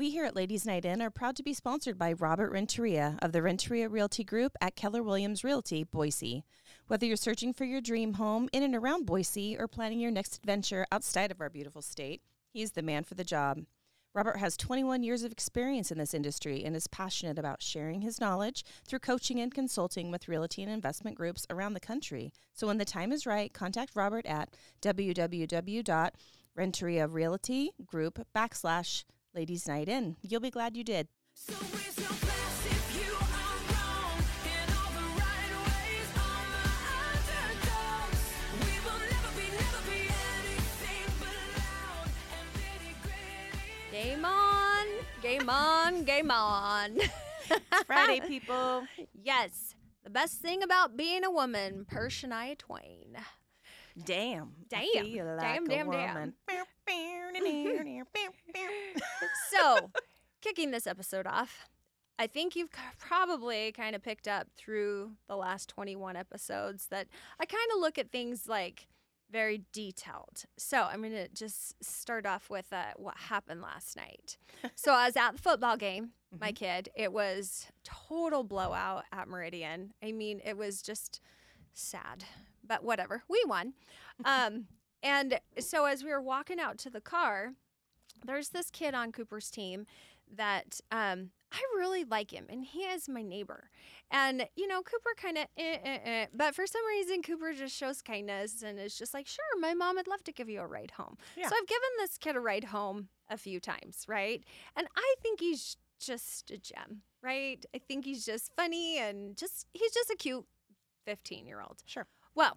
We here at Ladies Night In are proud to be sponsored by Robert Renteria of the Renteria Realty Group at Keller Williams Realty, Boise. Whether you're searching for your dream home in and around Boise or planning your next adventure outside of our beautiful state, he's the man for the job. Robert has 21 years of experience in this industry and is passionate about sharing his knowledge through coaching and consulting with realty and investment groups around the country. So when the time is right, contact Robert at www.renteriarealtygroup backslash ladies night in. You'll be glad you did. So raise your glass if you are wrong in all the right ways. All my underdogs, we will never be, never be anything but loud and nitty gritty. Game on, game on, game on. Friday, people. yes, the best thing about being a woman, per Shania Twain. Damn. Damn. feel like Damn, damn, damn. So, kicking this episode off, I think you've probably kind of picked up through the last 21 episodes that I kind of look at things like very detailed. So, I'm going to just start off with uh, what happened last night. so, I was at the football game, my kid. It was total blowout at Meridian. I mean, it was just sad, but whatever. We won. Um, and so, as we were walking out to the car, there's this kid on Cooper's team that um, I really like him, and he is my neighbor. And you know, Cooper kind of, eh, eh, eh, but for some reason, Cooper just shows kindness and is just like, "Sure, my mom would love to give you a ride home." Yeah. So I've given this kid a ride home a few times, right? And I think he's just a gem, right? I think he's just funny and just he's just a cute 15 year old. Sure. Well,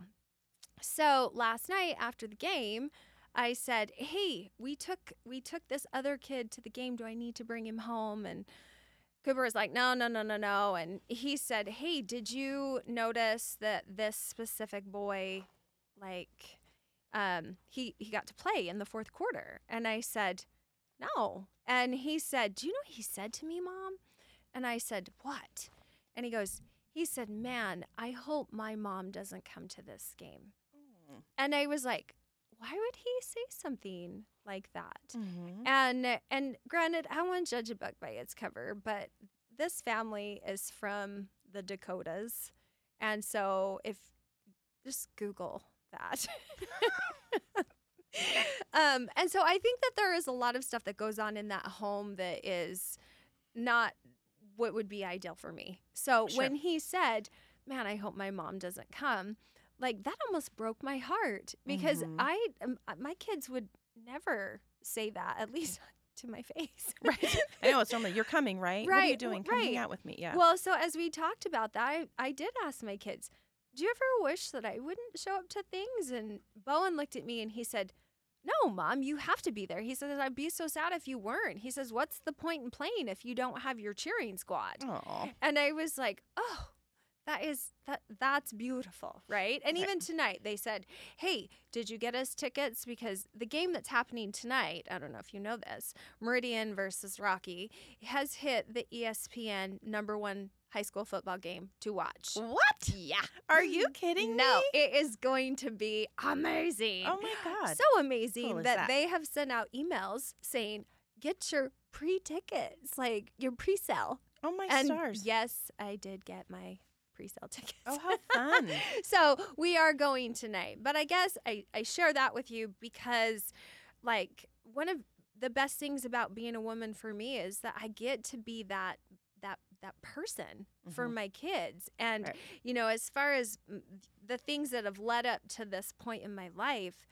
so last night after the game, I said, "Hey, we took we took this other kid to the game. Do I need to bring him home?" And Cooper was like, "No, no, no, no, no." And he said, "Hey, did you notice that this specific boy, like, um, he he got to play in the fourth quarter?" And I said, "No." And he said, "Do you know what he said to me, mom?" And I said, "What?" And he goes, he said, "Man, I hope my mom doesn't come to this game." And I was like, "Why would he say something like that?" Mm-hmm. And and granted, I won't judge a book by its cover, but this family is from the Dakotas, and so if just Google that. um, and so I think that there is a lot of stuff that goes on in that home that is not what would be ideal for me. So Sure. when he said, "Man, I hope my mom doesn't come," like that almost broke my heart because Mhm. I um, uh, my kids would never say that at least to my face. Right. I know it's normally you're coming, right? Right. What are you doing? Come hang out with me. Yeah. Well, so as we talked about that, I, I did ask my kids, "Do you ever wish that I wouldn't show up to things?" And Bowen looked at me and he said, "No, mom, you have to be there." He says, "I'd be so sad if you weren't." He says, "What's the point in playing if you don't have your cheering squad?" Aw. And I was like, "Oh, that is that that's beautiful, right?" And even tonight they said, "Hey, did you get us tickets because the game that's happening tonight, I don't know if you know this, Meridian versus Rocky has hit the ESPN number 1 high school football game to watch." What? Yeah. Are you kidding me? No, me? it is going to be amazing. Oh my god. So amazing Cool that, that? they have sent out emails saying, "Get your pre-tickets, like your pre-sale." oh my and stars. yes, I did get my pre-sale tickets. Oh how fun. so we are going tonight. But I guess I, I share that with you because like one of the best things about being a woman for me is that I get to be that that that person for mm-hmm. my kids. And Right. you know, as far as the things that have led up to this point in my life,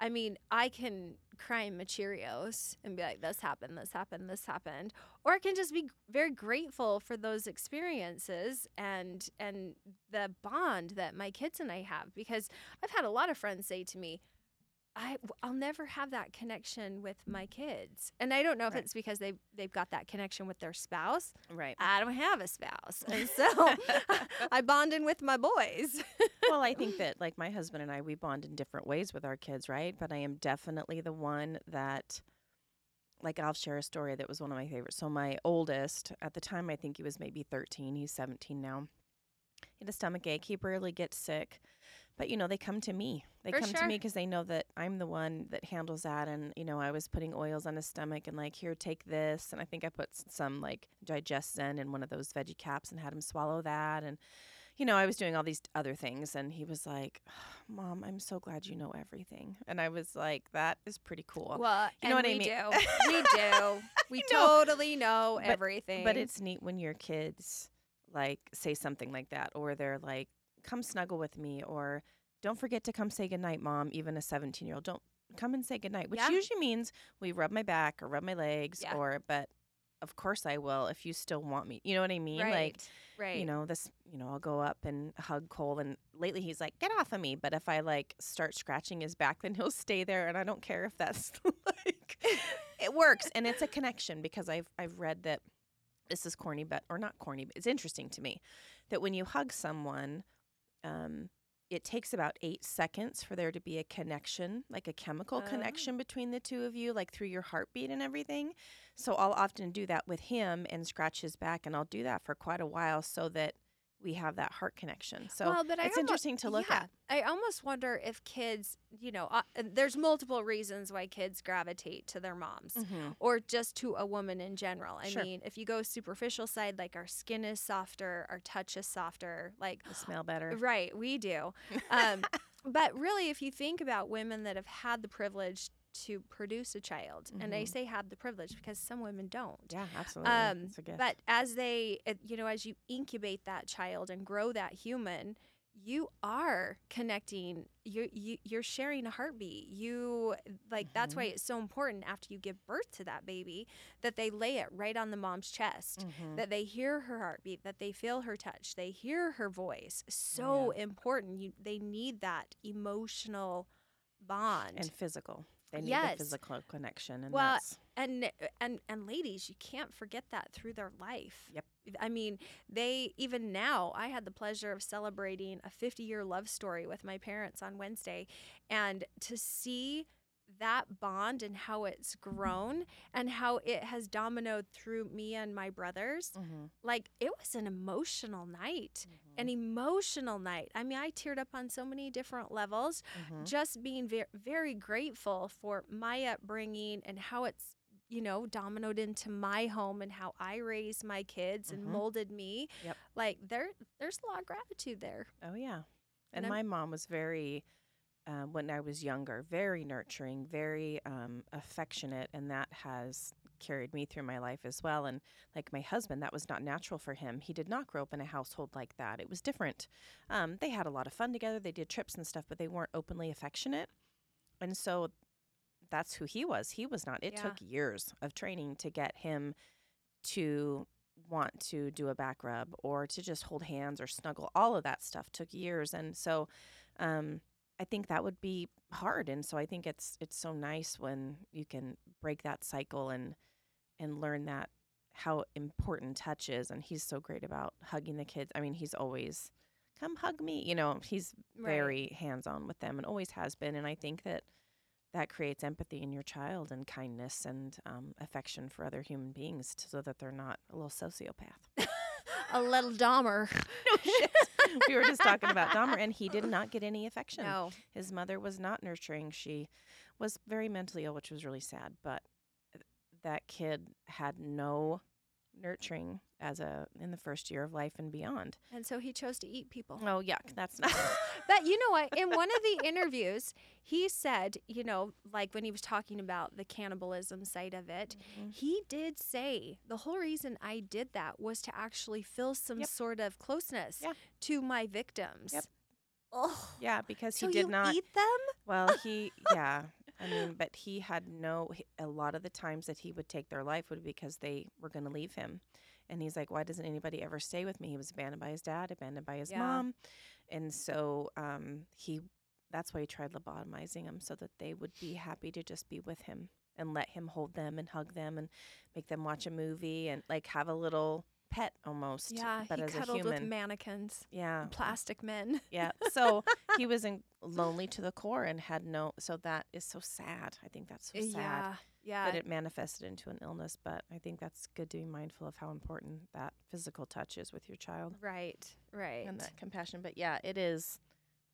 I mean, I can cry in my Cheerios and be like, this happened, this happened, this happened. Or I can just be very grateful for those experiences and and the bond that my kids and I have. Because I've had a lot of friends say to me, I, I'll never have that connection with my kids. And I don't know if Right. it's because they've, they've got that connection with their spouse. right. I don't have a spouse. And so I bond in with my boys. well, I think that like my husband and I, we bond in different ways with our kids, right? But I am definitely the one that, like, I'll share a story that was one of my favorites. So my oldest, at the time, I think he was maybe 13. He's 17 now. He had a stomach ache. He rarely gets sick, but you know they come to me they For come to sure. me because they know that i'm the one that handles that and you know i was putting oils on his stomach and like here take this and i think i put some like DigestZen in one of those veggie caps and had him swallow that and you know i was doing all these other things and he was like ah, mom i'm so glad you know everything and i was like that is pretty cool Well, you know what I we mean? do. We do. We know. totally know But- everything. But it's neat when your kids like say something like that, or they're like, "Come snuggle with me," or "Don't forget to come say goodnight, mom." Even a seventeen-year-old, don't come and say goodnight, which Yeah. usually means we rub my back or rub my legs, Yeah. or but of course I will if you still want me. You know what I mean? right. Like right. you know this. You know I'll go up and hug Cole, and lately he's like, "Get off of me!" But if I like start scratching his back, then he'll stay there, and I don't care if that's like it works and it's a connection because I've I've read that this is corny but or not corny but it's interesting to me that when you hug someone um it takes about eight seconds for there to be a connection, like a chemical Oh. connection between the two of you, like through your heartbeat and everything. So I'll often do that with him and scratch his back, and I'll do that for quite a while so that we have that heart connection. So well, but it's almo- interesting to look yeah, at. I almost wonder if kids, you know, uh, there's multiple reasons why kids gravitate to their moms. Mhm. Or just to a woman in general. I Sure. mean, if you go superficial side, like our skin is softer, our touch is softer, like They smell better. Right, we do. Um, but really, if you think about women that have had the privilege to produce a child, and I say have the privilege because some women don't. Yeah, absolutely. Um, it's a gift. but as they, you know, as you incubate that child and grow that human, you are connecting. You you you're sharing a heartbeat. You like that's why it's so important after you give birth to that baby that they lay it right on the mom's chest Mhm. that they hear her heartbeat, that they feel her touch, they hear her voice. So important. You they need that emotional bond. and physical. They need Yes. the physical connection, and Well, that's and and and ladies, you can't forget that through their life. Yep. I mean, they even now. I had the pleasure of celebrating a 50-year love story with my parents on Wednesday, and to see that bond and how it's grown and how it has dominoed through me and my brothers Mhm. like it was an emotional night Mm-hmm. an emotional night i mean i teared up on so many different levels Mhm. just being very, very grateful for my upbringing and how it's you know dominoed into my home and how i raised my kids and Mhm. molded me Yep. like there there's a lot of gratitude there Oh yeah, And and my mom was very, uh, when I was younger, very nurturing, very um, affectionate, and that has carried me through my life as well. And like my husband, that was not natural for him. He did not grow up in a household like that. It was different. Um, they had a lot of fun together. They did trips and stuff, but they weren't openly affectionate. And so that's who he was. He was not. It Yeah. took years of training to get him to want to do a back rub or to just hold hands or snuggle. All of that stuff took years, and so um, I think that would be hard. And so I think it's it's so nice when you can break that cycle and and learn that how important touch is. And he's so great about hugging the kids. I mean, he's always come hug me. You know, he's Right. very hands on with them and always has been. And I think that that creates empathy in your child and kindness and um, affection for other human beings so that they're not a little sociopath. a little dahmer we were just talking about Dahmer, and he did not get any affection. no His mother was not nurturing. She was very mentally ill, which was really sad. But that kid had no nurturing as a in the first year of life and beyond. and so he chose to eat people Oh yuck, that's not. But you know what? In one of the interviews, he said, you know, like when he was talking about the cannibalism side of it, Mm-hmm. he did say the whole reason I did that was to actually feel some Yep. sort of closeness Yeah. to my victims. Yep. Oh, yeah, because so he did you not. eat them? Well, he yeah. I mean, but he had no. A lot of the times that he would take their life would be because they were going to leave him, and he's like, "Why doesn't anybody ever stay with me?" He was abandoned by his dad, abandoned by his Yeah. mom, and so um, he. That's why he tried lobotomizing them so that they would be happy to just be with him and let him hold them and hug them and make them watch a movie and like have a little pet almost. Yeah, but he as a cuddled with human, mannequins, yeah, plastic men. yeah. So he was in, lonely to the core and had no. So that is so sad. I think that's so sad Yeah, yeah. that it manifested into an illness. But I think that's good to be mindful of how important that physical touch is with your child right, right. and that compassion. But yeah, it is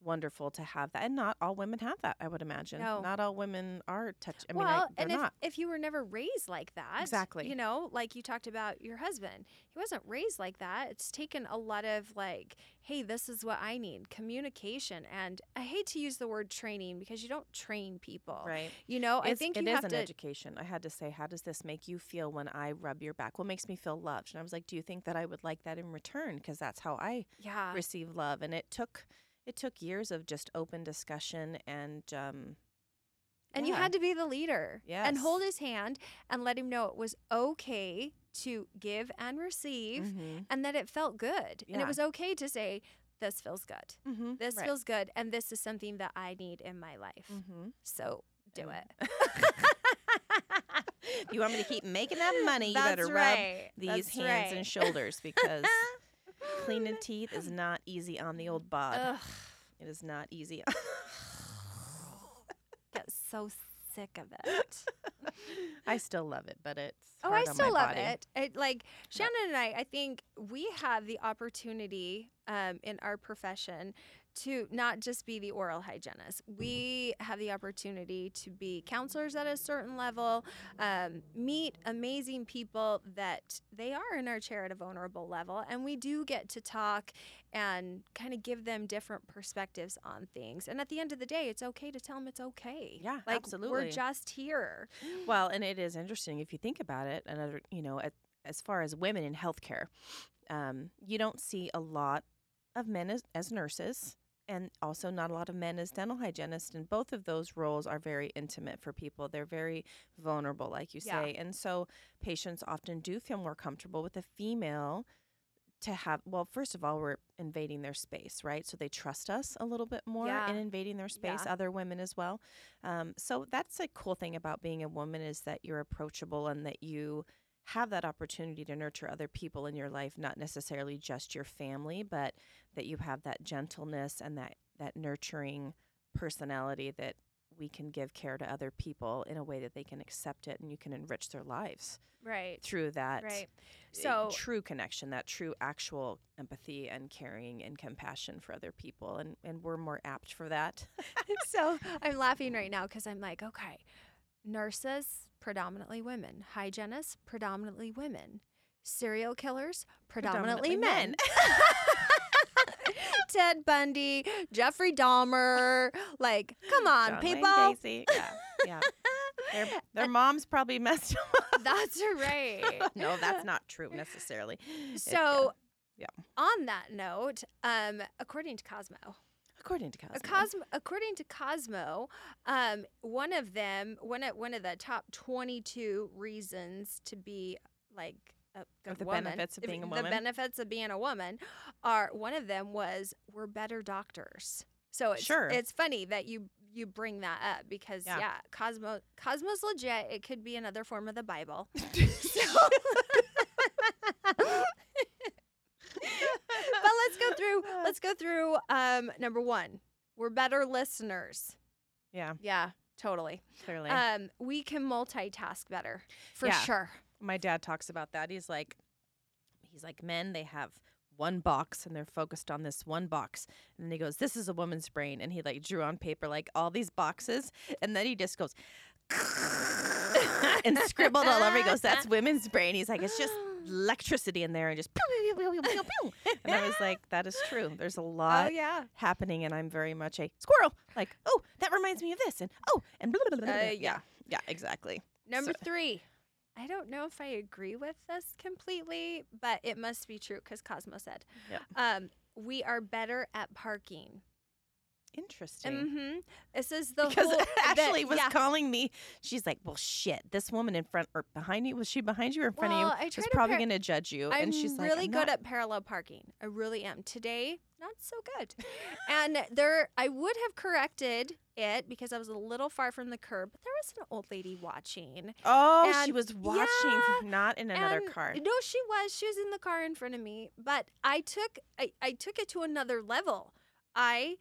wonderful to have that. And not all women have that, I would imagine. No. Not all women are touch. I mean, I, well, and if, not. if you were never raised like that, Exactly. you know, like you talked about your husband, he wasn't raised like that. It's taken a lot of like, hey, this is what I need communication. And I hate to use the word training because you don't train people. Right. You know, I think it you is have an to. education. I had to say, how does this make you feel when I rub your back? What makes me feel loved? And I was like, do you think that I would like that in return? Because that's how I yeah. receive love. And it took it took years of just open discussion and um, And you had to be the leader and hold his hand and let him know it was okay to give and receive Mhm. and that it felt good. And it was okay to say, this feels good. Mhm. This Right. feels good. And this is something that I need in my life. Mhm. So do And- it. If you want me to keep making that money, you That's better rub these That's hands right. and shoulders because cleaning teeth is not easy on the old bod. Ugh, It is not easy. get so sick of it. I still love it, but it's Oh, I still love body. it. It like Shannon and I, I think we have the opportunity um, in our profession to not just be the oral hygienist. We have the opportunity to be counselors at a certain level, um, meet amazing people that they are in our chair at a vulnerable level, and we do get to talk and kind of give them different perspectives on things. And at the end of the day, it's okay to tell them it's okay. Yeah, like absolutely. we're just here. Well, and it is interesting if you think about it. Another, you know, at, as far as women in healthcare, um, you don't see a lot of men as, as nurses, and also not a lot of men as dental hygienists. And both of those roles are very intimate for people. They're very vulnerable, like you Yeah. say, and so patients often do feel more comfortable with a female. To have, well, first of all, we're invading their space, right? So they trust us a little bit more Yeah. in invading their space, Yeah. other women as well. Um, so that's a cool thing about being a woman is that you're approachable and that you have that opportunity to nurture other people in your life, not necessarily just your family, but that you have that gentleness and that that nurturing personality that we can give care to other people in a way that they can accept it and you can enrich their lives Right. through that Right. uh, So true connection, that true actual empathy and caring and compassion for other people and and we're more apt for that. so I'm laughing right now because I'm like, okay, nurses, predominantly women, hygienists, predominantly women, serial killers, predominantly, Predominantly men. men. Ted Bundy, Jeffrey Dahmer, like, come on, John Wayne people. Gacy. Yeah. Yeah. Their, their moms probably messed up. That's right. no, that's not true necessarily. It- So, yeah. on that note, um, according to Cosmo, according to Cosmo. Cosmo, according to Cosmo, um, one of them, one of one of the top twenty-two reasons to be like a good the woman, benefits of being a The woman? benefits of being a woman are one of them was we're better doctors. So it's Sure. it's funny that you you bring that up because yeah, Yeah. Cosmo Cosmo's legit. It could be another form of the Bible. but let's go through let's go through um number 1. We're better listeners. yeah, Yeah, totally. clearly. Um, we can multitask better for Yeah. sure. My dad talks about that. He's like, he's like, men, they have one box and they're focused on this one box. And then he goes, This is a woman's brain. And he like drew on paper like all these boxes. And then he just goes and scribbled all over. He goes, That's women's brain. He's like, It's just electricity in there and just pew, pew, pew. And I was like, That is true. There's a Oh lot yeah. happening and I'm very much a squirrel. Like, oh, that reminds me of this. And oh, and blah, blah, blah, blah, blah. Uh, yeah. Yeah, exactly. Number So- three. I don't know if I agree with this completely, but it must be true because Cosmo said. Yep. Um, we are better at parking. Interesting. Mm-hmm. This is the because whole Aschli was yeah. calling me. She's like, "Well, shit, this woman in front or behind you was she behind you or in front Well, of you? She's probably par- going to judge you." I'm and she's like, really "I'm good not- at parallel parking. I really am. Today, not so good. and there, I would have corrected it because I was a little far from the curb, but there was an old lady watching. Oh, she was watching, yeah, not in another and car. No, she was. She was in the car in front of me. But I took I, I took it to another level. I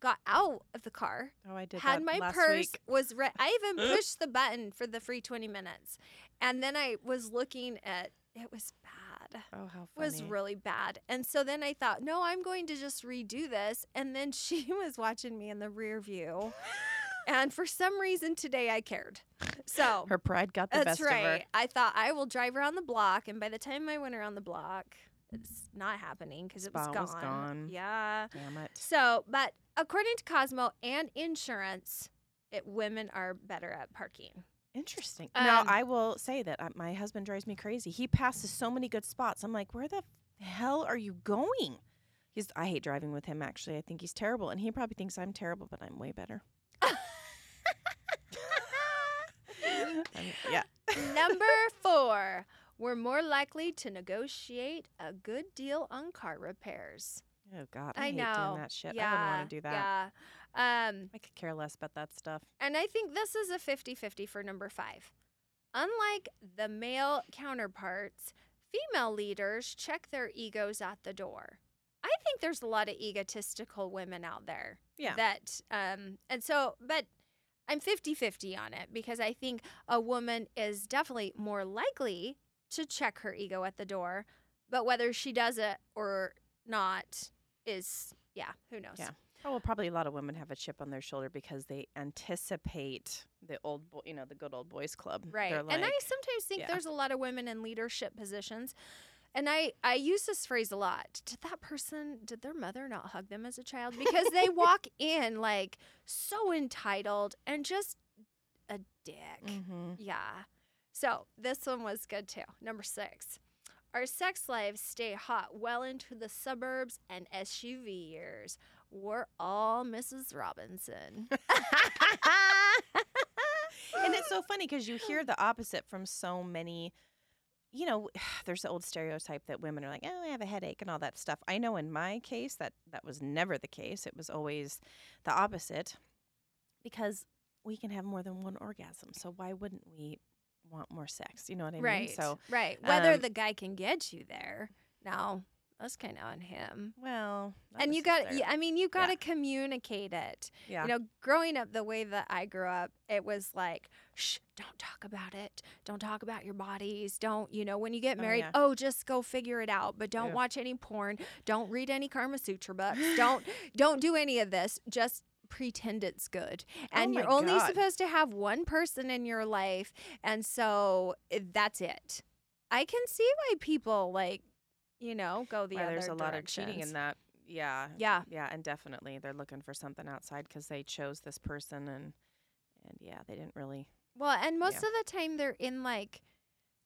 got out of the car, Oh, I did had that my last purse, week. was re- I even pushed the button for the free 20 minutes. And then I was looking at it was bad. bad. Oh, how funny. Was really bad. And so then I thought, no, I'm going to just redo this. And then she was watching me in the rear view. and for some reason today I cared. So her pride got the that's best of her. right. I thought I will drive around the block. And by the time I went around the block, it's not happening because it was gone. was gone. Yeah. Damn it. So, but according to Cosmo and insurance, it, women are better at parking. Interesting. now Um, I will say that uh, my husband drives me crazy. He passes so many good spots. I'm like, where the hell are you going? He's. I hate driving with him. Actually, I think he's terrible, and he probably thinks I'm terrible, but I'm way better. Yeah. Number four, we're more likely to negotiate a good deal on car repairs. Oh God, I, I, hate know. doing that shit. Yeah, I wouldn't want to do that. Yeah. Um, I could care less about that stuff. and I think this is a 50 50 for number five. Unlike the male counterparts, female leaders check their egos at the door. I think there's a lot of egotistical women out there. Yeah. That, um, and so, but I'm 50 50 on it because I think a woman is definitely more likely to check her ego at the door. But whether she does it or not is, yeah, who knows? Yeah. Oh, well, probably a lot of women have a chip on their shoulder because they anticipate the old, boy, you know, the good old boys club. Right. They're and I sometimes think yeah. there's a lot of women in leadership positions. And I, I use this phrase a lot. Did that person, did their mother not hug them as a child? Because they walk in like so entitled and just a dick. Mhm. Yeah. So this one was good too. Number six. Our sex lives stay hot well into the suburbs and SUV years. We're all Mrs. Robinson. and it's so funny because you hear the opposite from so many you know there's the old stereotype that women are like oh i have a headache and all that stuff i know in my case that that was never the case it was always the opposite because we can have more than one orgasm so why wouldn't we want more sex you know what i right. mean so right. Whether um, the guy can get you there. Now, that's kind of on him. well and you got, yeah, I mean, you got to Yeah. communicate it. yeah You know, growing up the way that I grew up, it was like, shh, don't talk about it. Don't talk about your bodies. Don't, you know, when you get Oh, married, yeah. oh, just go figure it out. But don't Yeah. watch any porn. Don't read any Karma Sutra books. don't, don't do any of this. Just pretend it's good. And Oh you're only God. supposed to have one person in your life. And so eh, that's it. I can see why people like, you know, go the Why other there's a lot of cheating in that yeah Yeah. yeah and definitely they're looking for something outside because they chose this person and and yeah they didn't really Well, and most Yeah. of the time they're in like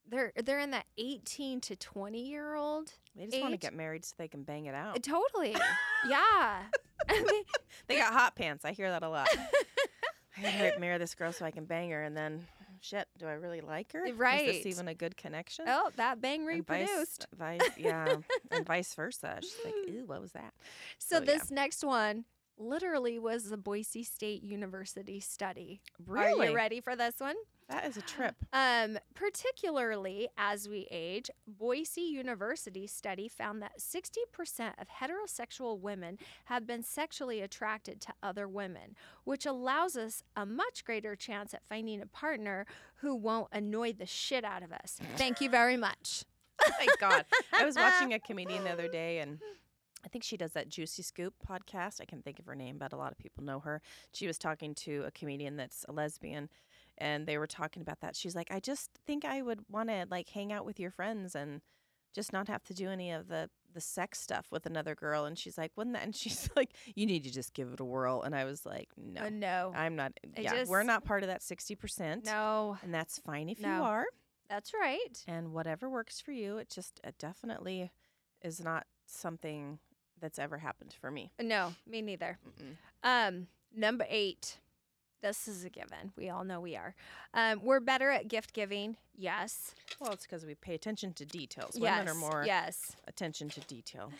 they're they're in that 18 to 20 year old. They just want to get married so they can bang it out. Uh, totally. yeah. I mean, they got hot pants. I hear that a lot. I gotta marry this girl so I can bang her, and then shit, do I really like her? right Is this even a good connection? oh, that bang And vice- reproduced. Vice, yeah, and vice versa. She's like, ooh, what was that? So so, yeah. this next one literally was the Boise State University study. Really? Are you ready for this one? That is a trip. Um, particularly as we age, Boise University study found that 60% of heterosexual women have been sexually attracted to other women, which allows us a much greater chance at finding a partner who won't annoy the shit out of us. Thank you very much. Thank God. I was watching a comedian the other day, and I think she does that Juicy Scoop podcast. I can't think of her name, but a lot of people know her. She was talking to a comedian that's a lesbian, and they were talking about that. She's like, I just think I would want to like hang out with your friends and just not have to do any of the the sex stuff with another girl. And she's like, wouldn't that? And she's like, you need to just give it a whirl. And I was like, no, Uh, no. I'm not. I Yeah, we're not part of that sixty percent. No, and that's fine if you are that's right. and whatever works for you. It just it definitely is not something that's ever happened for me. No, me neither. Mm-mm. Um, number eight. This is a given. We all know we are. Um, we're better at gift giving. Yes. Well, it's because we pay attention to details. yes. Women are more Yes. attention to detail.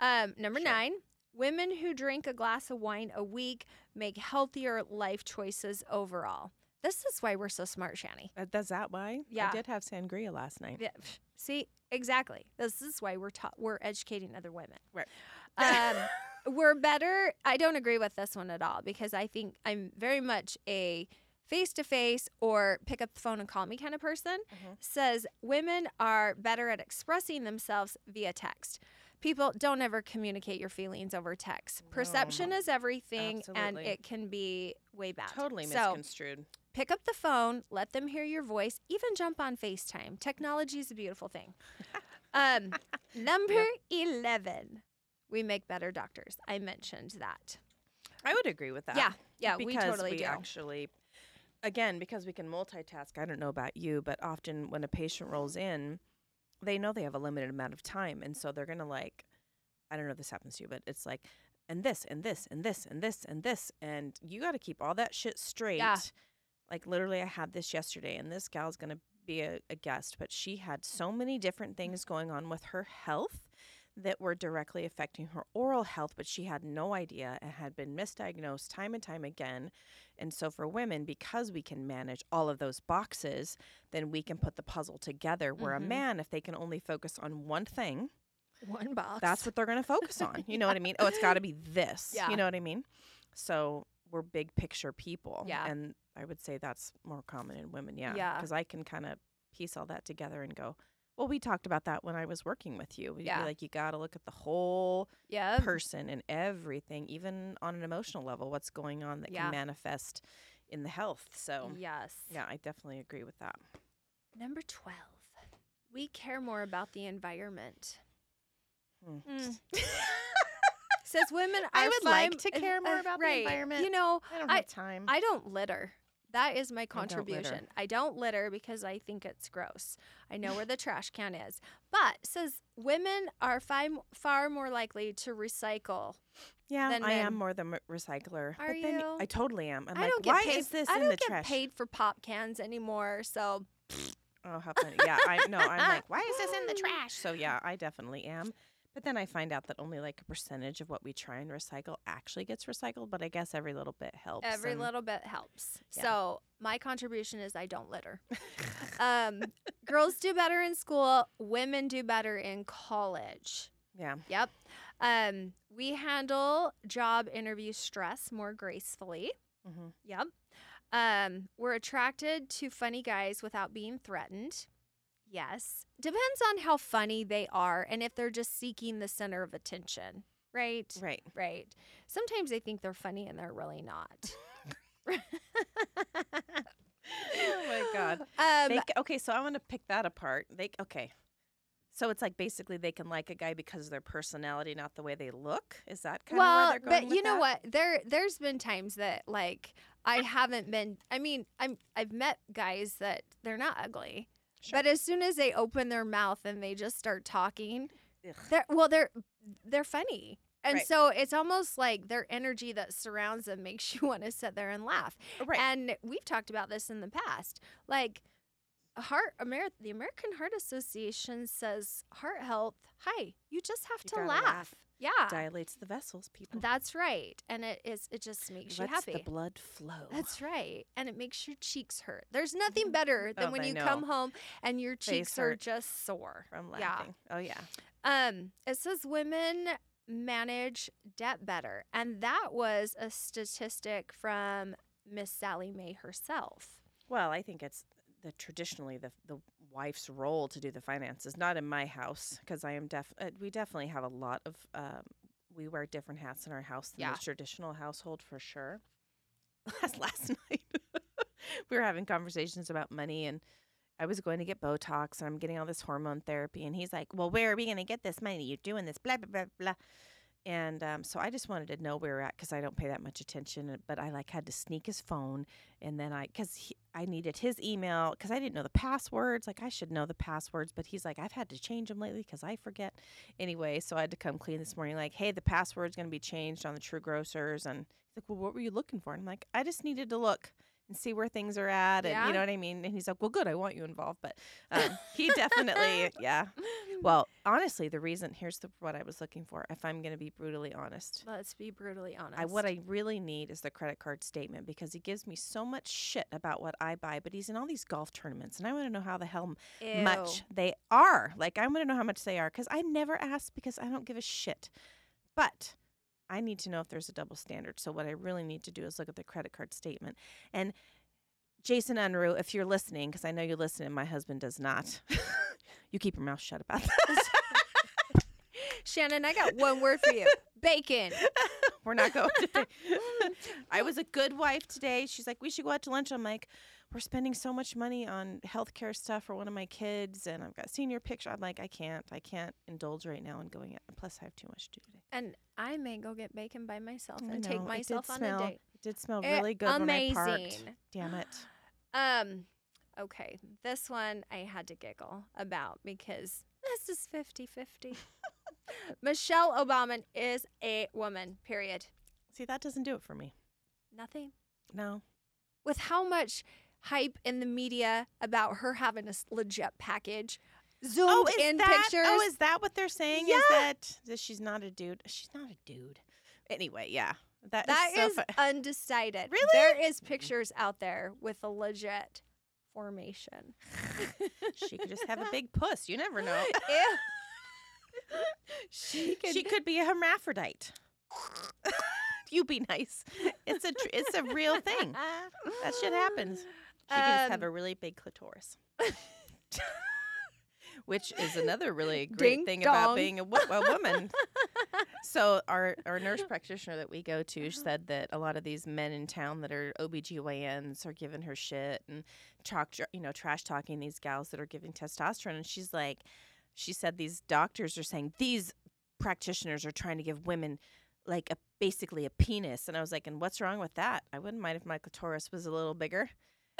Um, number nine. Women who drink a glass of wine a week make healthier life choices overall. This is why we're so smart, Shani. Uh, Is that why? Yeah. I did have sangria last night. Yeah. See, exactly. This is why we're taught we're educating other women. Right. Um, we're better. I don't agree with this one at all because I think I'm very much a face to face or pick up the phone and call me kind of person, Mhm. says women are better at expressing themselves via text. People don't ever communicate your feelings over text. Perception is everything and it can be way bad. Totally So, misconstrued. pick up the phone, let them hear your voice, even jump on FaceTime. Technology is a beautiful thing. Um, number 11, we make better doctors. I mentioned that. I would agree with that. Yeah, yeah, we because totally we do. actually again because we can multitask i don't know about you but often when a patient rolls in they know they have a limited amount of time and so they're gonna like i don't know if this happens to you but it's like and this and this and this and this and this and you got to keep all that shit straight Yeah. like literally i had this yesterday and this gal's gonna be a, a guest but she had so many different things going on with her health that were directly affecting her oral health, but she had no idea and had been misdiagnosed time and time again. And so, for women, because we can manage all of those boxes, then we can put the puzzle together. Where Mhm. a man, if they can only focus on one thing, One box. that's what they're going to focus on. You know what I mean? Oh, it's got to be this. Yeah. You know what I mean? So, we're big picture people. Yeah. And I would say that's more common in women. Yeah. Yeah. Because I can kind of piece all that together and go, well, we talked about that when I was working with you. We'd Yeah. be like, you got to look at the whole yeah. person and everything, even on an emotional level, what's going on that Yeah. can manifest in the health. So, Yes. yeah, I definitely agree with that. Number 12. We care more about the environment. Hmm. Mm. Says women I would like to care more uh, about the environment. You know, I don't I- have time. I don't litter. That is my don't contribution. I don't litter because I think it's gross. I know where the trash can is. But says women are fi- far more likely to recycle. yeah, than I am more the m- recycler. Are but then you? I totally am. I'm I like, don't get why paid. is this I in don't get paid for pop cans anymore. So Oh, how funny. Yeah, I know. I'm like, why is this in the trash? So, yeah, I definitely am. But then I find out that only like a percentage of what we try and recycle actually gets recycled. But I guess every little bit helps. every and- little bit helps. Yeah. So my contribution is I don't litter. um, girls do better in school. Women do better in college. Yeah. Yep. Um, we handle job interview stress more gracefully. hmm Yep. Um, we're attracted to funny guys without being threatened. Yes. Depends on how funny they are and if they're just seeking the center of attention. Right? Right. Right. Sometimes they think they're funny and they're really not. Oh my God. Um, They, okay, so I want to pick that apart. They okay. So it's like basically they can like a guy because of their personality, not the way they look. Is that kind well, of where they're going but you know that? what? There there's been times that like I haven't been I mean, I'm I've met guys that they're not ugly. Sure. But as soon as they open their mouth and they just start talking, Ugh. they're well they're they're funny. And Right. so it's almost like their energy that surrounds them makes you want to sit there and laugh. Oh, right. And we've talked about this in the past. Like heart the American Heart Association says heart health, hi, you just have You to laugh. laugh. Yeah. Dilates the vessels, people. That's right. And it is it just makes you Lets happy. the blood flow. That's right. And it makes your cheeks hurt. There's nothing better than Oh, when you come home and your cheeks are just sore. from Yeah. laughing. Oh yeah. Um, it says women manage debt better. And that was a statistic from Miss Sallie Mae herself. Well, I think it's the traditionally the the wife's role to do the finances. Not in my house because I am def. Uh, we definitely have a lot of. Um, we wear different hats in our house than Yeah. the traditional household for sure. Last last night, we were having conversations about money and. I was going to get Botox and I'm getting all this hormone therapy. And he's like, Well, where are we going to get this money? You're doing this, blah, blah, blah, blah. And um, so I just wanted to know where we're at because I don't pay that much attention. uh, But I like had to sneak his phone and then I, because I needed his email because I didn't know the passwords. Like I should know the passwords, but he's like, I've had to change them lately because I forget. Anyway, so I had to come clean this morning. Like, hey, the password's going to be changed on the True Grocers, and he's like, well, what were you looking for? And I'm like, I just needed to look and see where things are at, and Yeah. you know what I mean. And he's like, well, good, I want you involved, but um, he definitely, yeah. Well, honestly, the reason here's the what I was looking for. If I'm going to be brutally honest, Let's be brutally honest. I, what I really need is the credit card statement because he gives me so much shit about what I buy, but he's in all these golf tournaments, and I want to know how the hell m- much they are. Like, I want to know how much they are because I never ask because I don't give a shit. But I need to know if there's a double standard. So, what I really need to do is look at the credit card statement. And Jason Unruh, if you're listening, because I know you listen and my husband does not, you keep your mouth shut about that. Shannon, I got one word for you bacon. We're not going today. I was a good wife today. She's like, we should go out to lunch. I'm like, we're spending so much money on healthcare stuff for one of my kids, and I've got senior picture. I'm like, I can't, I can't indulge right now in going out. Plus, I have too much to do today. And I may go get bacon by myself I and know, take myself on smell- a date. It did smell Eh, really good when I parked. amazing. Damn it. Um, okay, this one I had to giggle about because this is 50 50. Michelle Obama is a woman, period. See, that doesn't do it for me. Nothing. No. With how much hype in the media about her having a legit package, zoomed oh, is in that, oh, pictures. Oh, is that what they're saying? Yeah. Is that, that she's not a dude? She's not a dude. Anyway, yeah. That That so is undecided. Really? There is pictures out there with a legit formation. she could just have a big puss. You never know. She could. She could be a hermaphrodite. you be nice. It's a it's a real thing. That shit happens. She could just have Um, a really big clitoris. Which is another really great Ding thing about dong. being a, wo- a woman. So our our nurse practitioner that we go to said that a lot of these men in town that are OBGYNs are giving her shit and talk you know trash talking these gals that are giving testosterone and she's like she said these doctors are saying these practitioners are trying to give women like a basically a penis and I was like and what's wrong with that? I wouldn't mind if my clitoris was a little bigger.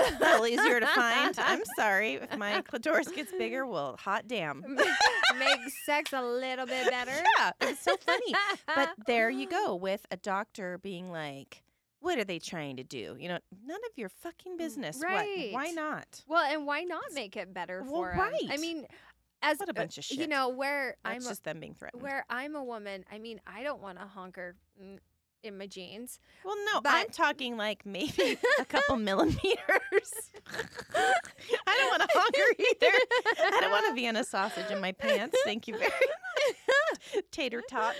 A little easier to find. I'm sorry if my clitoris gets bigger. Well, hot damn. Makes sex a little bit better. Yeah, it's so funny. But there you go with a doctor being like, "What are they trying to do?" You know, none of your fucking business. What? Why not? Well, and why not make it better Well, for 'em? I mean, as What a bunch of shit. You know where That's I'm just them being threatened. where I'm a woman. I mean, I don't want to honker mm, in my jeans. well, no, but- I'm talking like maybe a couple millimeters. I don't want to honker either. I don't want a Vienna sausage in my pants. Thank you very much. Tater tot.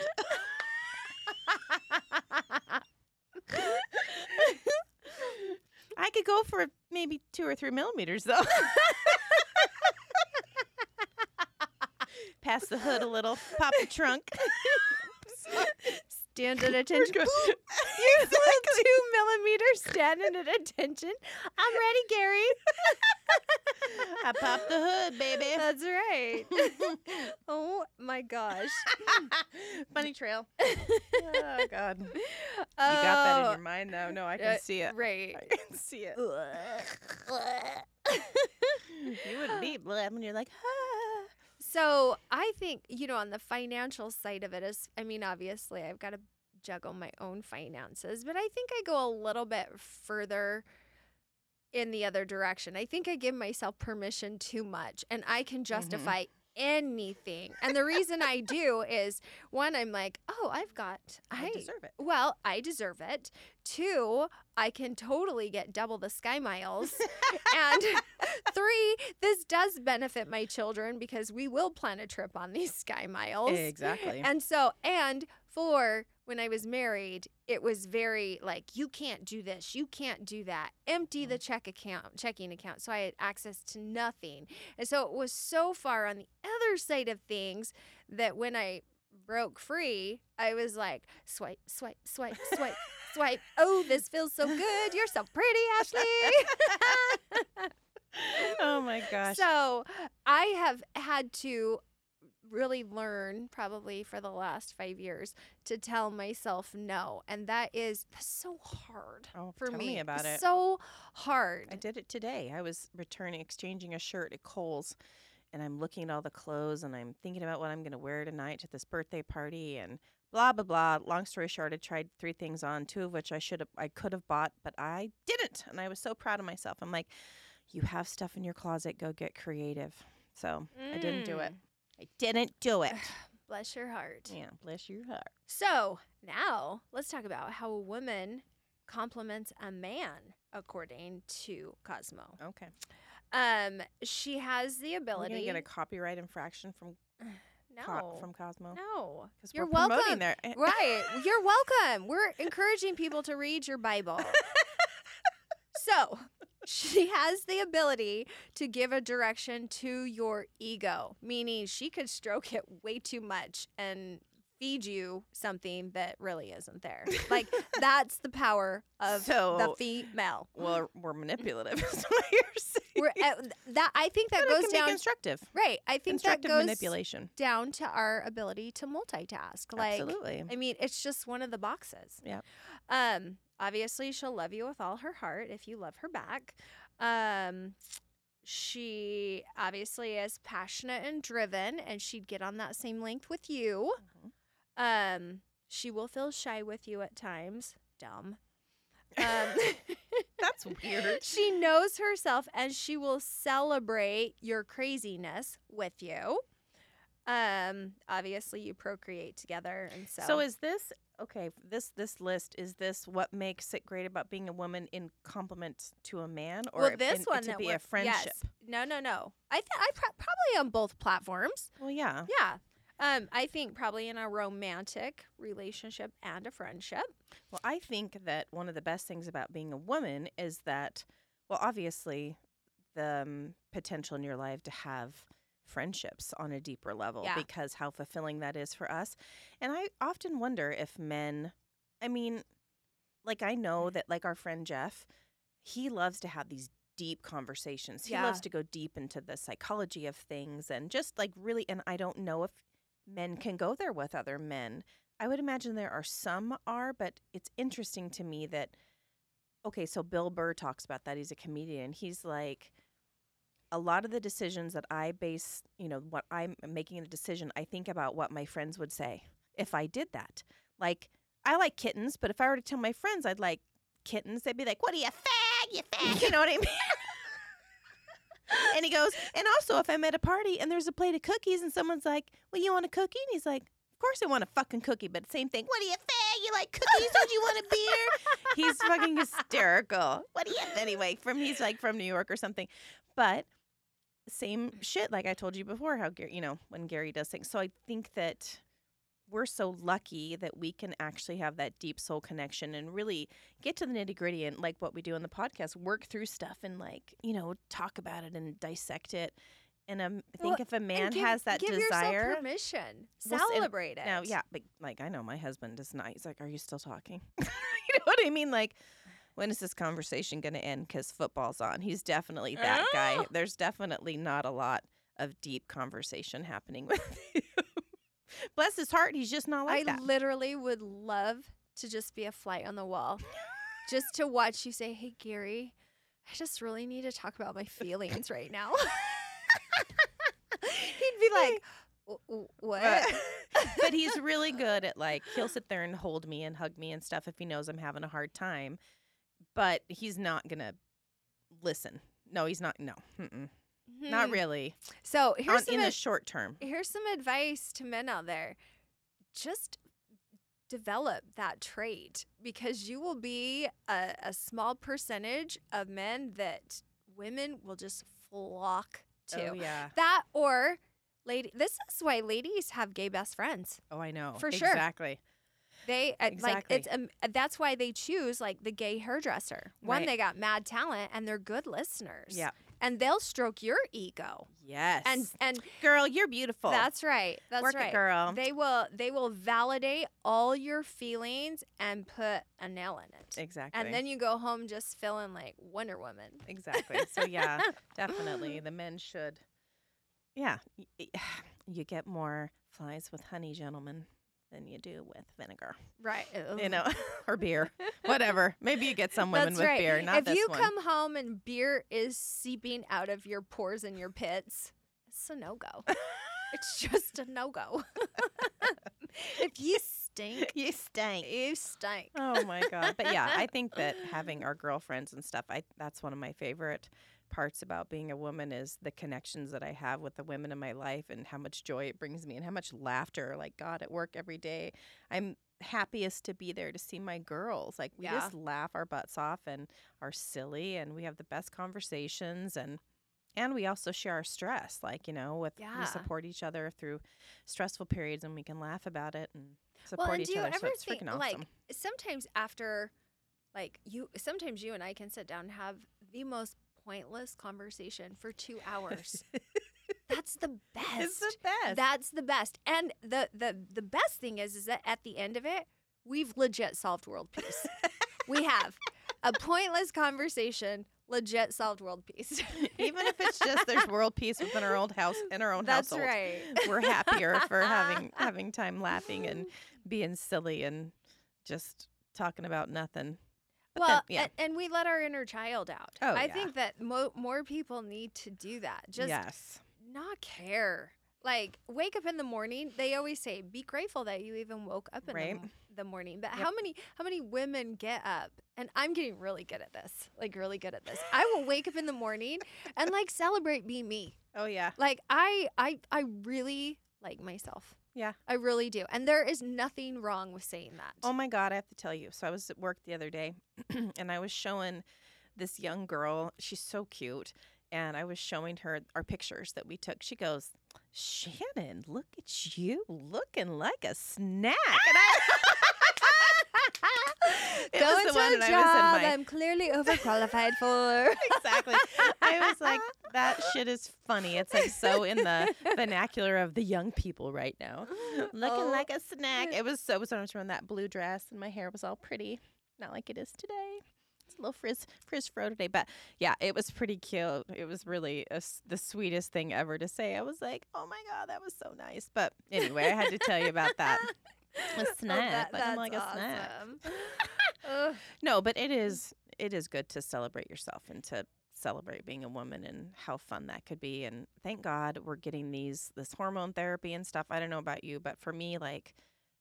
I could go for maybe two or three millimeters though. Pass the hood a little, pop the trunk. Stand at attention. good. You're two millimeters standing at attention. I'm ready, Gary. I pop the hood, baby. That's right. oh my gosh. Funny trail. Oh God, you got that in your mind though. No, I can uh, see it. Right. I can see it. You wouldn't be bleh when you're like, ah. So I think, you know, on the financial side of it is, I mean, obviously I've got to juggle my own finances, but I think I go a little bit further in the other direction. I think I give myself permission too much and I can mm-hmm. justify anything. And the reason I do is one, I'm like, oh, I've got, I I, deserve it. well, I deserve it. Two, I can totally get double the sky miles. and three, this does benefit my children because we will plan a trip on these sky miles. Exactly. And so, and four, when I was married, it was very like, you can't do this, you can't do that. Empty the mm. check account, checking account. So I had access to nothing. And so it was so far on the other side of things that when I broke free, I was like, swipe, swipe, swipe, swipe, swipe. Oh, this feels so good. You're so pretty, Aschli. oh my gosh. So I have had to really learn probably for the last five years to tell myself no. And that is so hard oh, for me. me about it. So hard. I did it today. I was returning, exchanging a shirt at Kohl's, and I'm looking at all the clothes, and I'm thinking about what I'm going to wear tonight to this birthday party, and blah blah blah. Long story short, I tried three things on, two of which I should have, I could have bought, but I didn't, and I was so proud of myself. I'm like, you have stuff in your closet, go get creative. So I didn't do it. Mm. I didn't do it. Bless your heart. yeah, bless your heart. So now let's talk about how a woman compliments a man according to Cosmo. Okay, Um, she has the ability. gonna get a copyright infraction from no, Co- from Cosmo no. because You're we're promoting welcome. their Right. You're welcome. We're encouraging people to read your Bible. so, she has the ability to give a direction to your ego, meaning she could stroke it way too much and feed you something that really isn't there. Like that's the power of the female. Well, we're manipulative. Is what you're saying. We're, uh, that I think that But goes down constructive. right. I think that goes manipulation. down to our ability to multitask. Like Absolutely. I mean, it's just one of the boxes. Yep. Um, obviously she'll love you with all her heart if you love her back. Um she obviously is passionate and driven and she'd get on that same length with you. Mhm. Um she will feel shy with you at times. Dumb. Um, That's weird. she knows herself and she will celebrate your craziness with you. Um, obviously you procreate together and so, So is this okay? This this list is this what makes it great about being a woman in complement to a man, or well, in- this one to be a friendship? Yes. No, no, no. I th- I pro- probably on both platforms. Well, yeah. Yeah. Um, I think probably in a romantic relationship and a friendship. Well, I think that one of the best things about being a woman is that, well, obviously, the um, potential in your life to have friendships on a deeper level Yeah. because how fulfilling that is for us. And I often wonder if men, I mean, like I know Mm. that, like our friend Jeff, he loves to have these deep conversations. He Yeah. loves to go deep into the psychology of things and just like really, and I don't know if men can go there with other men. I would imagine there are some are, but it's interesting to me that okay, so Bill Burr talks about that. He's a comedian. He's like a lot of the decisions that I base, you know, what I'm making a decision, I think about what my friends would say if I did that. Like I like kittens, but if I were to tell my friends I'd like kittens, they'd be like, "What are you fag? You fag?" You know what I mean? And he goes, and also if I'm at a party and there's a plate of cookies and someone's like, "Well, you want a cookie?" and he's like, "Of course I want a fucking cookie," but same thing. What do you fag? You like cookies? Don't you want a beer? he's fucking hysterical. What do you anyway? From he's like from New York or something, but same shit. Like I told you before, how Gary, you know, when Gary does things. So I think that we're so lucky that we can actually have that deep soul connection and really get to the nitty gritty and like what we do in the podcast, work through stuff and like you know talk about it and dissect it. And um, I think Well, if a man give, has that give desire, yourself permission. Well, Celebrate it. now, yeah, but like I know my husband is not. He's like, "Are you still talking?" you know what I mean? Like, when is this conversation going to end? Because football's on. He's definitely that guy. Oh. There's definitely not a lot of deep conversation happening with him. Bless his heart, he's just not like I that. literally would love to just be a fly on the wall, just to watch you say, "Hey, Gary, I just really need to talk about my feelings right now." He'd be like, "W- w- "What?" But, but he's really good at like he'll sit there and hold me and hug me and stuff if he knows I'm having a hard time. But he's not gonna listen. No, he's not. No, mm-mm. Not Hmm. really. So here's On, some in the short term. here's some advice to men out there. Just develop that trait because you will be a, a small percentage of men that women will just flock to. Oh yeah. That or lady this is why ladies have gay best friends. Oh, I know. For sure. Exactly. They uh, like Exactly. it's um, that's why they choose like the gay hairdresser. One Right. they got mad talent and they're good listeners. Yeah. And they'll stroke your ego. Yes. And and girl, you're beautiful. that's right. That's Work right. it, girl. They will they will validate all your feelings and put a nail in it. exactly. And then you go home just feeling like Wonder Woman. exactly. So yeah, definitely the men should. Yeah, you get more flies with honey, gentlemen, than you do with vinegar. Right. You know, or beer, whatever. Maybe you get some women That's with right. beer, not if you one. come home and beer is seeping out of your pores and your pits, it's a no go. it's just a no go. if you stink, you stink. you stink. Oh my god. But yeah, I think that having our girlfriends and stuff, I that's one of my favorite parts about being a woman is the connections that I have with the women in my life and how much joy it brings me and how much laughter. Like God at work every day. I'm happiest to be there to see my girls. Like we Yeah. just laugh our butts off and are silly and we have the best conversations and and we also share our stress. Like, you know, with Yeah. we support each other through stressful periods and we can laugh about it and support well, and each other. so it's think freaking awesome. like sometimes after like you sometimes you and I can sit down and have the most pointless conversation for two hours. That's the best. It's the best. That's the best. And the the the best thing is is that at the end of it, we've legit solved world peace. we have a pointless conversation, legit solved world peace. Even if it's just there's world peace within our old house in our own That's household. That's right. We're happier for having having time laughing and being silly and just talking about nothing. But well, yeah. and, and we let our inner child out. Oh, I yeah. think that mo- more people need to do that. Just yes. not care. Like wake up in the morning. They always say, "Be grateful that you even woke up in the, Right. m- the morning." But Yep. how many how many women get up? And I'm getting really good at this. Like really good at this. I will wake up in the morning and like celebrate be me. Oh yeah. Like I I I really like myself. Yeah. I really do. And there is nothing wrong with saying that. Oh my God, I have to tell you. So I was at work the other day and I was showing this young girl, she's so cute. And I was showing her our pictures that we took. She goes, Shannon, look at you looking like a snack. And I, It Go into a job I'm clearly overqualified for. exactly. I was like, that shit is funny. It's like so in the vernacular of the young people right now. Looking Oh. like a snack. It was so it was when I was wearing that blue dress and my hair was all pretty. Not like it is today. It's a little frizz frizz fro today. But yeah, it was pretty cute. It was really a the sweetest thing ever to say. I was like, oh my God, that was so nice. But anyway, I had to tell you about that. A Oh, snack. that- that's like a snack. awesome. Ugh. No, but it is it is good to celebrate yourself and to celebrate being a woman and how fun that could be. And thank God we're getting these this hormone therapy and stuff. I don't know about you, but for me, like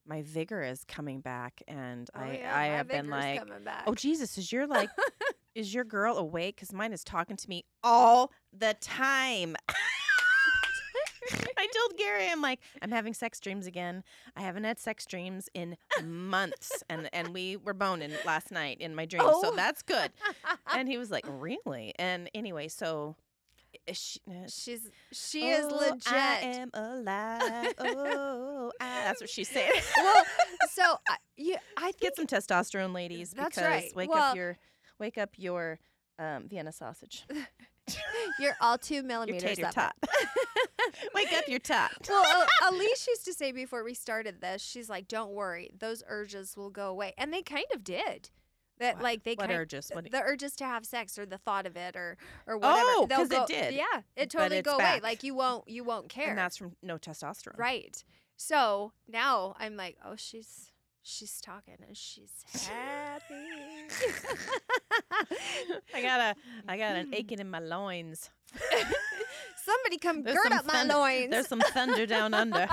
my vigor is coming back, and Oh, I yeah, I have been like, oh Jesus, is your like is your girl awake? Because mine is talking to me all the time. I told Gary, I'm like, I'm having sex dreams again. I haven't had sex dreams in months, and and we were boning last night in my dreams, so Oh. that's good. And he was like, really? And anyway, so i- she, uh, She's she is "Oh, legit. I am alive. Oh, I, that's what she's saying. well, so I, you, I think Get some testosterone, ladies, That's because right. wake Well- up your wake up your um, Vienna sausage, you're all two your millimeters up. tot. wake up your tot. well, Elise used to say before we started this, she's like, "Don't worry, those urges will go away," and they kind of did. That What- like they what kind urges? What do the urges to have sex or the thought of it or or oh, whatever. Oh, they'll 'cause it did. Yeah, it totally go away. Like you won't you won't care. and that's from no testosterone. right. So now I'm like, oh, she's she's talking and she's happy. I got a I got an aching in my loins. Somebody come There's gird up my thunder- loins. There's some thunder down under.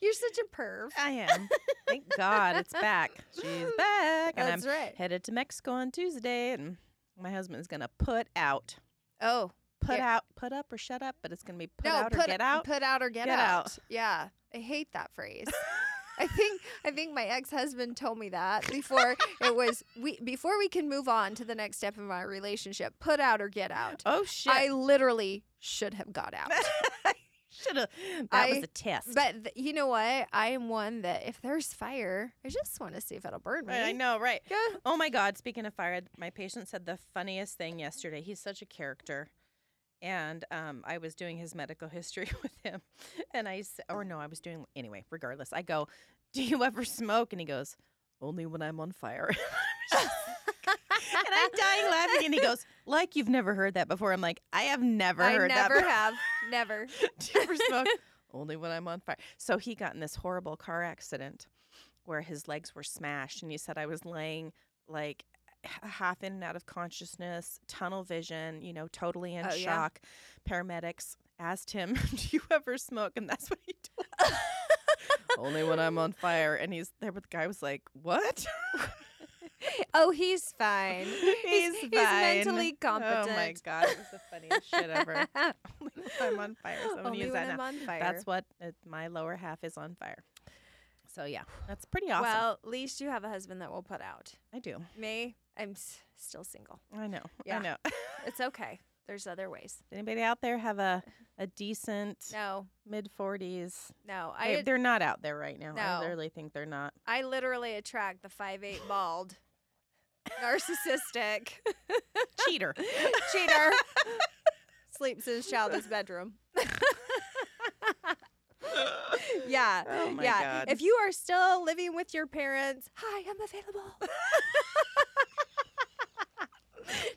You're such a perv. I am. Thank God it's back. She's back, and That's I'm right. headed to Mexico on Tuesday, and my husband's gonna put out, Oh, put Yeah. out, put up or shut up, but it's gonna be put no, out put or get out. Put out or get, Get out. out. Yeah, I hate that phrase. I think I think my ex-husband told me that before it was we before we can move on to the next step of our relationship. Put out or get out. oh shit! I literally should have got out. should have. That was a test. But th- you know what? I am one that if there's fire, I just want to see if it'll burn me. Right, I know, right? Yeah. Oh my God! Speaking of fire, my patient said the funniest thing yesterday. He's such a character, and um, I was doing his medical history with him, and I s- or no, I was doing anyway. Regardless, I go, "Do you ever smoke?" And he goes, "Only when I'm on fire." and I'm dying laughing, and he goes, "Like you've never heard that before." I'm like, "I have never I heard never that." before." Never have. Never. Do you ever smoke? Only when I'm on fire. So he got in this horrible car accident where his legs were smashed, and he said I was laying like half in and out of consciousness, tunnel vision, you know, totally in Oh, yeah. shock. Paramedics asked him, "Do you ever smoke?" And that's what he told. Only when I'm on fire, and he's there. But the guy was like, "What?" Oh, he's fine. he's, he's fine. mentally competent. Oh my god, it was the funniest shit ever. Only when I'm on fire. So I'm Only when I'm now. on fire. That's what uh, my lower half is on fire. So yeah, that's pretty awesome. Well, at least you have a husband that will put out. I do. Me, I'm s- still single. I know. Yeah. I know. It's okay. There's other ways. Anybody out there have a a decent No, mid forties? no. They, I they're not out there right now. I No. literally think they're not. I literally attract the five eight bald narcissistic, Cheater. cheater, sleeps in his child's bedroom. yeah. Oh yeah. God. If you are still living with your parents, hi, I'm available.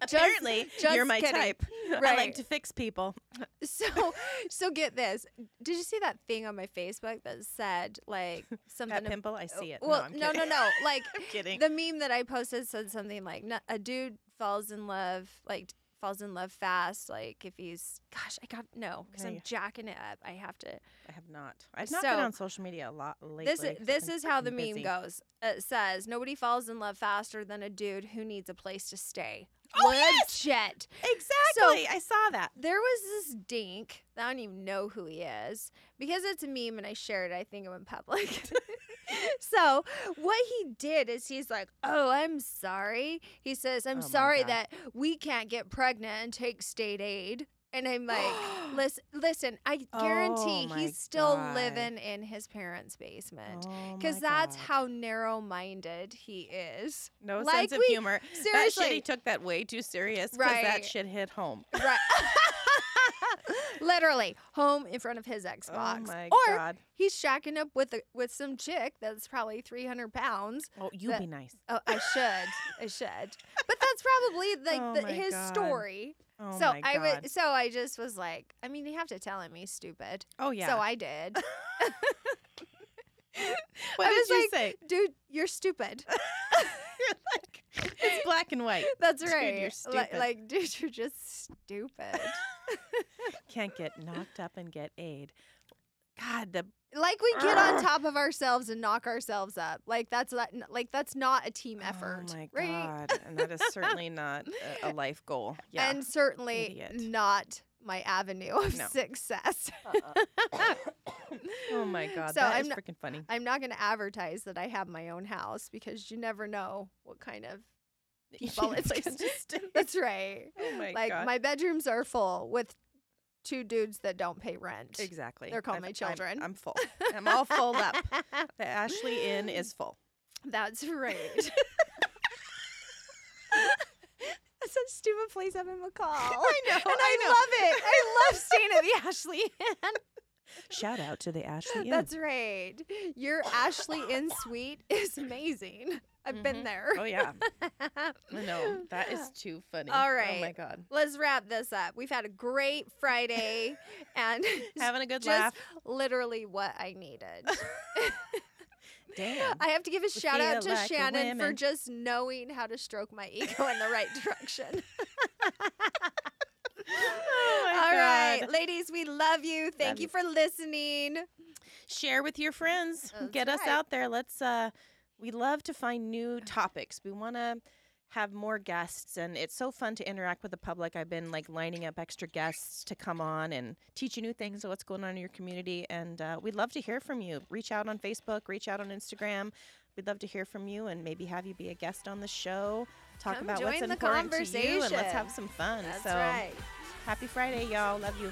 Apparently, just you're my kidding. type. I like to fix people. So, so get this. Did you see that thing on my Facebook that said like something? That ab- pimple, I see it. Oh, well, no, no, no, no. Like I'm kidding. the meme that I posted said something like a dude falls in love, like falls in love fast, like if he's gosh, I got no because I'm jacking it up. I have to. I have not. I've not been on social media a lot lately. This is this is how the freaking meme busy. goes. It says nobody falls in love faster than a dude who needs a place to stay. Oh, yes! Legit. Exactly. I saw that. There was this dink. I don't even know who he is because it's a meme and I shared it. I think I'm in public. so what he did is he's like, "Oh, I'm sorry." He says, "I'm Oh sorry God. that we can't get pregnant and take state aid." And I'm like, listen, listen. I oh guarantee Oh he's still God. living in his parents' basement Oh because my that's God. how narrow-minded he is. no like sense of we- humor. That shit Seriously, he took that way too serious because that shit hit home. Right. Literally, home in front of his Xbox. Oh my or god. he's shacking up with a, with some chick that's probably 300 pounds. Oh, you that- be nice. Oh, I should. I should. But that's probably like Oh the, his God. story. Oh so my I would so I just was like, I mean, you have to tell him he's stupid. oh yeah. So I did. what I did was you like, say? Dude, you're stupid. You're like, it's black and white. That's Dude, right. you're Li- stupid. like, dude, you're just stupid. Can't get knocked up and get aid. God, the like we get on top of ourselves and knock ourselves up. Like that's not, like that's not a team oh effort, Oh my right? god, and that is certainly not a, a life goal. Yeah. And certainly Idiot. not my avenue of No. success. Uh-uh. oh my god, So that I'm is not- freaking funny. I'm not going to advertise that I have my own house because you never know what kind of people it's to stay. That's right. Oh my like god. my bedrooms are full with two dudes that don't pay rent. exactly. They're called I've- my I'm- children. I'm, full. I'm all full up. The Ashley Inn is full. That's right. That's such a stupid place up in McCall. I know, And I I, know. love it. I love staying at the Ashley Inn. Shout out to the Ashley Inn. That's right. Your Ashley Inn suite is amazing. I've been Mhm. there. Oh yeah, no. That is too funny. All right. Oh my god. Let's wrap this up. We've had a great Friday and Having a good laugh. literally what I needed. Damn. I have to give a shout out to like Shannon for just knowing how to stroke my ego in the right direction. Oh my All right, God. ladies, we love you. Thank Love you you. for listening. Share with your friends. That's Get us right. out there. Let's uh we love to find new topics. We want to have more guests and it's so fun to interact with the public. I've been like lining up extra guests to come on and teach you new things of what's going on in your community and uh, we'd love to hear from you. Reach out on Facebook, reach out on Instagram. We'd love to hear from you and maybe have you be a guest on the show. Talk Come about what's important to you and let's have some fun. That's so right. happy Friday, y'all. Love you.